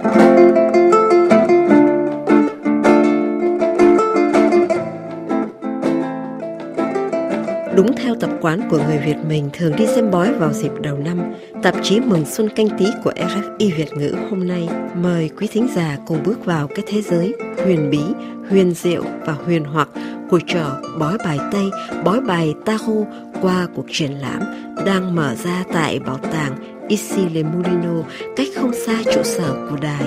Đúng theo tập quán của người Việt mình thường đi xem bói vào dịp đầu năm, tạp chí Mừng Xuân Canh Tý của RFI Việt ngữ hôm nay. Mời quý thính giả cùng bước vào cái thế giới huyền bí, huyền diệu và huyền hoặc của trò bói bài Tây, bói bài Tarot qua cuộc triển lãm đang mở ra tại bảo tàng Issy Le Mulino cách không xa trụ sở của đài.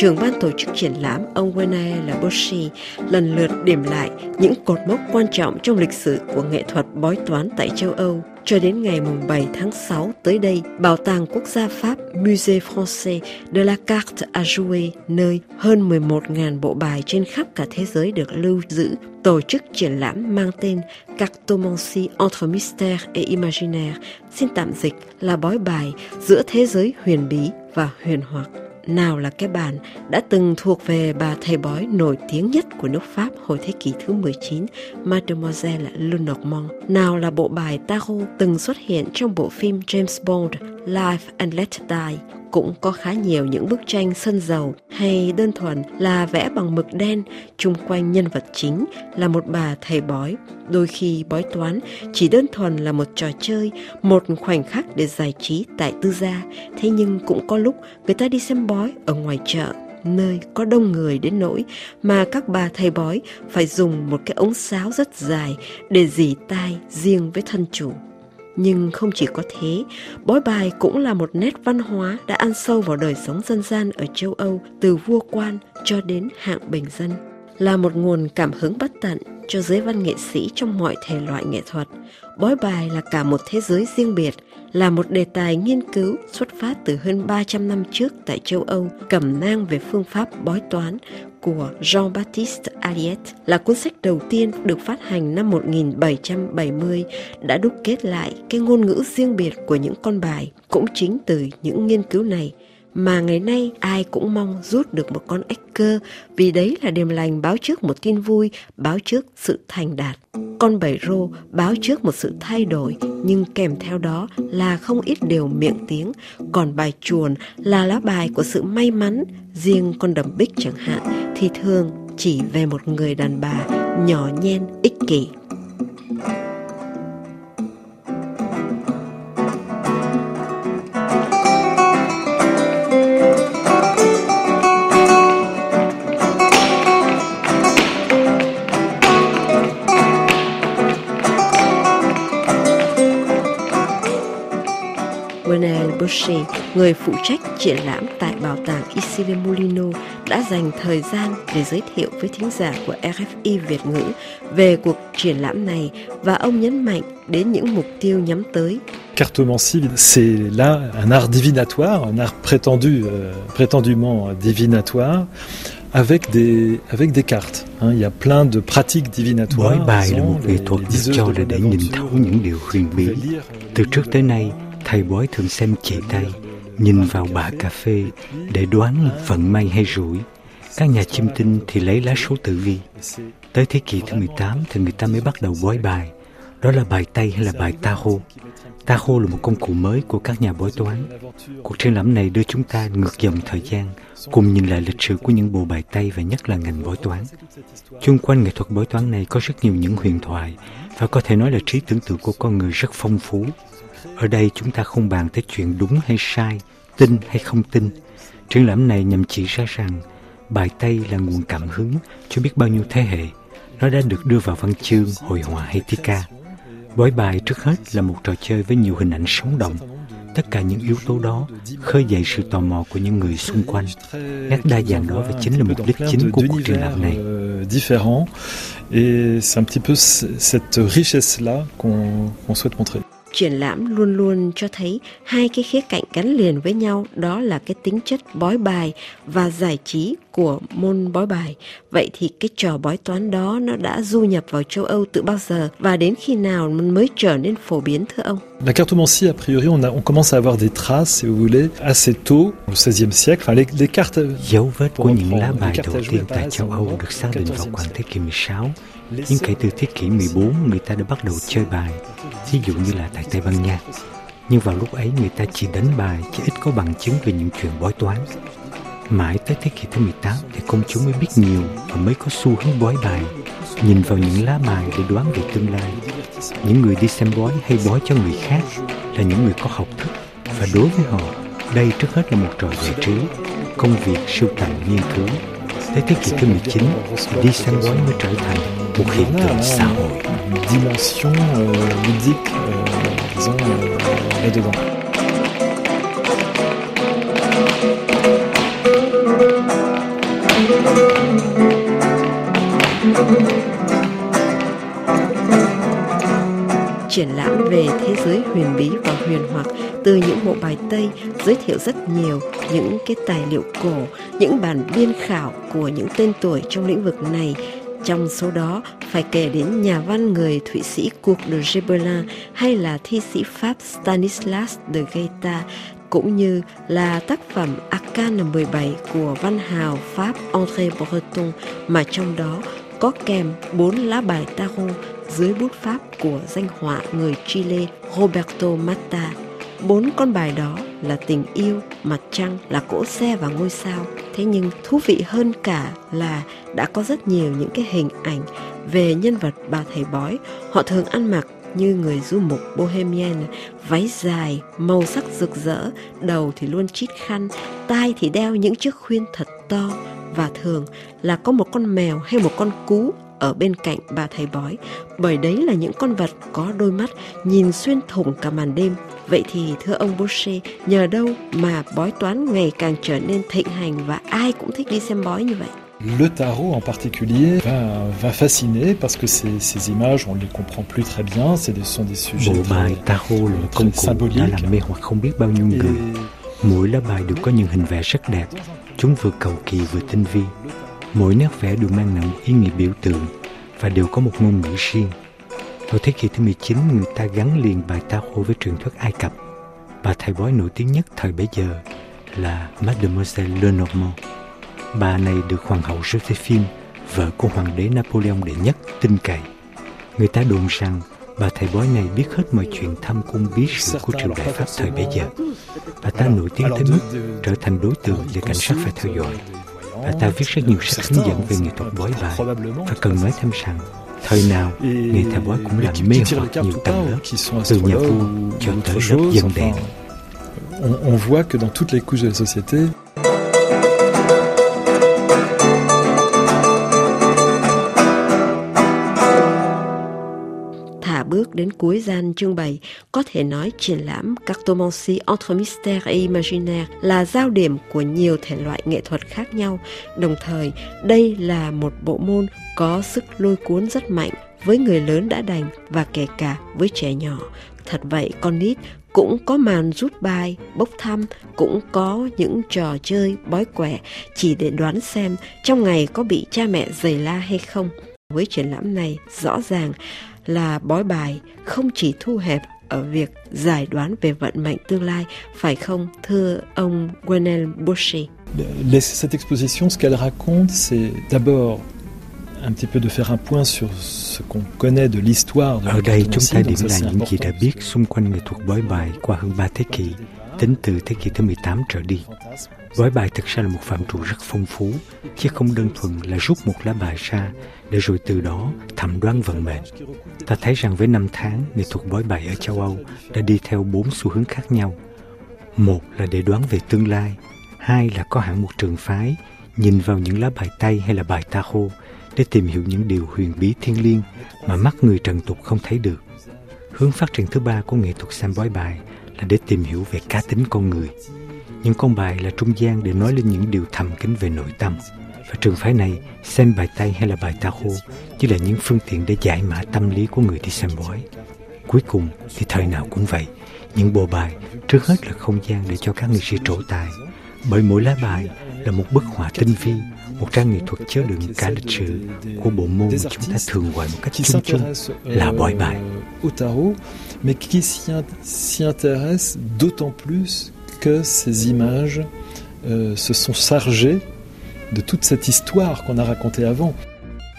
Trưởng ban tổ chức triển lãm ông Wene Laboshi lần lượt điểm lại những cột mốc quan trọng trong lịch sử của nghệ thuật bói toán tại châu Âu. Cho đến ngày 7 tháng 6 tới đây, Bảo tàng Quốc gia Pháp Musée Français de la Carte à Jouer, nơi hơn 11.000 bộ bài trên khắp cả thế giới được lưu giữ, tổ chức triển lãm mang tên Cartomancie entre mystère et imaginaire, xin tạm dịch là bói bài giữa thế giới huyền bí và huyền hoặc nào là cái bàn đã từng thuộc về bà thầy bói nổi tiếng nhất của nước Pháp hồi thế kỷ thứ 19, Mademoiselle Lenormand, nào là bộ bài tarot từng xuất hiện trong bộ phim James Bond Life and Let Die, cũng có khá nhiều những bức tranh sân dầu hay đơn thuần là vẽ bằng mực đen chung quanh nhân vật chính là một bà thầy bói. Đôi khi bói toán chỉ đơn thuần là một trò chơi, một khoảnh khắc để giải trí tại tư gia. Thế nhưng cũng có lúc người ta đi xem bói ở ngoài chợ nơi có đông người đến nỗi mà các bà thầy bói phải dùng một cái ống sáo rất dài để dì tai riêng với thân chủ. Nhưng không chỉ có thế, bói bài cũng là một nét văn hóa đã ăn sâu vào đời sống dân gian ở châu Âu từ vua quan cho đến hạng bình dân là một nguồn cảm hứng bất tận cho giới văn nghệ sĩ trong mọi thể loại nghệ thuật. Bói bài là cả một thế giới riêng biệt, là một đề tài nghiên cứu xuất phát từ hơn 300 năm trước tại châu Âu, cẩm nang về phương pháp bói toán của Jean-Baptiste Aliet là cuốn sách đầu tiên được phát hành năm 1770 đã đúc kết lại cái ngôn ngữ riêng biệt của những con bài. Cũng chính từ những nghiên cứu này mà ngày nay ai cũng mong rút được một con ếch cơ vì đấy là điềm lành báo trước một tin vui, báo trước sự thành đạt. Con bảy rô báo trước một sự thay đổi nhưng kèm theo đó là không ít điều miệng tiếng, còn bài chuồn là lá bài của sự may mắn, riêng con đầm bích chẳng hạn thì thường chỉ về một người đàn bà nhỏ nhen ích kỷ. Bushi, người phụ trách triển lãm tại bảo tàng Isile Molino, đã dành thời gian để giới thiệu với thính giả của RFI Việt ngữ về cuộc triển lãm này và ông nhấn mạnh đến những mục tiêu nhắm tới. Cartomancie, c'est là un art divinatoire, un art prétendu, euh, prétendument divinatoire. avec des avec des cartes. Hein. Il y a plein de pratiques divinatoires. Bói bài là một nghệ thuật được cho là để nhìn thấu những điều huyền bí. Từ trước tới nay, thầy bói thường xem chỉ tay, nhìn vào bã cà phê để đoán vận may hay rủi. Các nhà chiêm tinh thì lấy lá số tử vi. Tới thế kỷ thứ 18 thì người ta mới bắt đầu bói bài. Đó là bài tay hay là bài Tarot. Tarot là một công cụ mới của các nhà bói toán. Cuộc triển lãm này đưa chúng ta ngược dòng thời gian, cùng nhìn lại lịch sử của những bộ bài tay và nhất là ngành bói toán. Chung quanh nghệ thuật bói toán này có rất nhiều những huyền thoại và có thể nói là trí tưởng tượng của con người rất phong phú ở đây chúng ta không bàn tới chuyện đúng hay sai, tin hay không tin. Triển lãm này nhằm chỉ ra rằng bài Tây là nguồn cảm hứng cho biết bao nhiêu thế hệ. Nó đã được đưa vào văn chương, hội họa hay thi ca. Bói bài trước hết là một trò chơi với nhiều hình ảnh sống động. Tất cả những yếu tố đó khơi dậy sự tò mò của những người xung quanh. Nét đa dạng đó và chính là mục đích chính của cuộc triển lãm này. Euh, différent et c'est un petit peu cette richesse là qu'on qu souhaite montrer. Triển lãm luôn luôn cho thấy hai cái khía cạnh gắn liền với nhau đó là cái tính chất bói bài và giải trí của môn bói bài. Vậy thì cái trò bói toán đó nó đã du nhập vào châu Âu từ bao giờ và đến khi nào mới trở nên phổ biến thưa ông? La cartomancie, a priori, on, a, on commence à avoir des traces, si vous voulez, assez tôt, au XVIe siècle. Enfin, les, les cartes... Dấu vết của những lá bài đầu tiên tại châu Âu được xác định vào khoảng thế kỷ 16. Nhưng kể từ thế kỷ 14, người ta đã bắt đầu chơi bài ví dụ như là tại Tây Ban Nha. Nhưng vào lúc ấy người ta chỉ đánh bài chứ ít có bằng chứng về những chuyện bói toán. Mãi tới thế kỷ thứ 18 thì công chúng mới biết nhiều và mới có xu hướng bói bài, nhìn vào những lá bài để đoán về tương lai. Những người đi xem bói hay bói cho người khác là những người có học thức và đối với họ, đây trước hết là một trò giải trí, công việc sưu tầm nghiên cứu. Tới thế kỷ thứ 19, đi xem bói mới trở thành một hiện tượng xã hội. Dimension euh, ludique, euh, disons, euh, là-dedans. Triển lãm về thế giới huyền bí và huyền hoặc từ những bộ bài Tây giới thiệu rất nhiều những cái tài liệu cổ, những bản biên khảo của những tên tuổi trong lĩnh vực này. Trong số đó phải kể đến nhà văn người Thụy Sĩ cuộc de Gebelin hay là thi sĩ Pháp Stanislas de Gaeta cũng như là tác phẩm Arcane 17 của văn hào Pháp André Breton mà trong đó có kèm bốn lá bài tarot dưới bút pháp của danh họa người Chile Roberto Matta, Bốn con bài đó là tình yêu, mặt trăng, là cỗ xe và ngôi sao. Thế nhưng thú vị hơn cả là đã có rất nhiều những cái hình ảnh về nhân vật bà thầy bói. Họ thường ăn mặc như người du mục Bohemian, váy dài, màu sắc rực rỡ, đầu thì luôn chít khăn, tai thì đeo những chiếc khuyên thật to và thường là có một con mèo hay một con cú ở bên cạnh bà thầy bói, bởi đấy là những con vật có đôi mắt nhìn xuyên thủng cả màn đêm. Vậy thì thưa ông Boucher, nhờ đâu mà bói toán ngày càng trở nên thịnh hành và ai cũng thích đi xem bói như vậy? Le tarot en particulier va, va fasciner parce que ces, ces images, on ne les comprend plus très bien, ce sont des sujets Bộ bài tarot là một công cụ đã làm mê hoặc không biết bao nhiêu người. Mỗi lá bài đều có những hình vẽ rất đẹp, chúng vừa cầu kỳ vừa tinh vi. Mỗi nét vẽ đều mang nặng ý nghĩa biểu tượng và đều có một ngôn ngữ riêng. Vào thế kỷ thứ 19, người ta gắn liền bài tarot với truyền thuyết Ai Cập. Bà thầy bói nổi tiếng nhất thời bấy giờ là Mademoiselle Lenormand. Bà này được Hoàng hậu Josephine, vợ của Hoàng đế Napoleon đệ nhất, tin cậy. Người ta đồn rằng bà thầy bói này biết hết mọi chuyện thăm cung bí sử của triều đại Pháp thời bấy giờ. Bà ta nổi tiếng tới mức trở thành đối tượng để cảnh sát phải theo dõi. Bà ta viết rất nhiều sách hướng dẫn về nghệ thuật bói bài và cần nói thêm rằng thời nào nghề thầy bói cũng làm mê hoặc nhiều tầng lớp từ nhà vua cho tới lớp dân đen. On, on voit que dans toutes les couches de la société, cuối gian trưng bày, có thể nói triển lãm Cartomancy entre mystère et imaginaire là giao điểm của nhiều thể loại nghệ thuật khác nhau. Đồng thời, đây là một bộ môn có sức lôi cuốn rất mạnh với người lớn đã đành và kể cả với trẻ nhỏ. Thật vậy, con nít cũng có màn rút bài, bốc thăm, cũng có những trò chơi bói quẻ chỉ để đoán xem trong ngày có bị cha mẹ giày la hay không. Với triển lãm này, rõ ràng là bói bài không chỉ thu hẹp ở việc giải đoán về vận mệnh tương lai, phải không, thưa ông Gwenel Boucher? Cette exposition, ce qu'elle raconte, c'est d'abord un petit peu de faire un point sur ce qu'on connaît de l'histoire de Ở đây chúng ta điểm lại những gì đã biết xung quanh nghệ thuật bói bài qua hơn 3 thế kỷ, tính từ thế kỷ thứ 18 trở đi. Bói bài thực ra là một phạm trù rất phong phú, chứ không đơn thuần là rút một lá bài ra để rồi từ đó thẩm đoán vận mệnh. Ta thấy rằng với năm tháng, nghệ thuật bói bài ở châu Âu đã đi theo bốn xu hướng khác nhau. Một là để đoán về tương lai, hai là có hẳn một trường phái nhìn vào những lá bài tay hay là bài ta khô để tìm hiểu những điều huyền bí thiên liêng mà mắt người trần tục không thấy được. Hướng phát triển thứ ba của nghệ thuật xem bói bài là để tìm hiểu về cá tính con người. Những con bài là trung gian để nói lên những điều thầm kín về nội tâm. Và trường phái này xem bài tay hay là bài tarot chỉ là những phương tiện để giải mã tâm lý của người đi xem bói. Cuối cùng thì thời nào cũng vậy, những bộ bài trước hết là không gian để cho các nghệ sĩ trổ tài. Bởi mỗi lá bài là một bức họa tinh vi, một trang nghệ thuật chứa đựng cả lịch sử của bộ môn mà chúng ta thường gọi một cách chung chung là bói bài. Mais qui s'y intéresse d'autant plus que ces images euh, se sont chargées de toute cette histoire qu'on a racontée avant.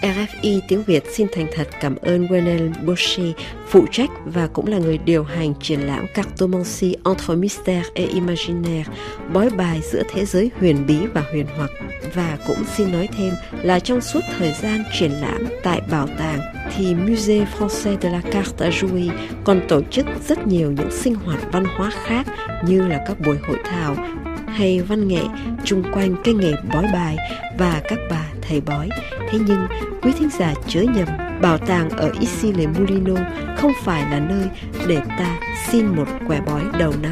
RFI tiếng Việt xin thành thật cảm ơn Wenel Boshi, phụ trách và cũng là người điều hành triển lãm Cartomancy entre mystère et imaginaire, bói bài giữa thế giới huyền bí và huyền hoặc. Và cũng xin nói thêm là trong suốt thời gian triển lãm tại bảo tàng thì Musée Français de la Carte à Jouy còn tổ chức rất nhiều những sinh hoạt văn hóa khác như là các buổi hội thảo hay văn nghệ chung quanh cái nghề bói bài và các bà thầy bói. Thế nhưng quý thính giả chớ nhầm, bảo tàng ở Isile Le Mulino không phải là nơi để ta xin một quẻ bói đầu năm.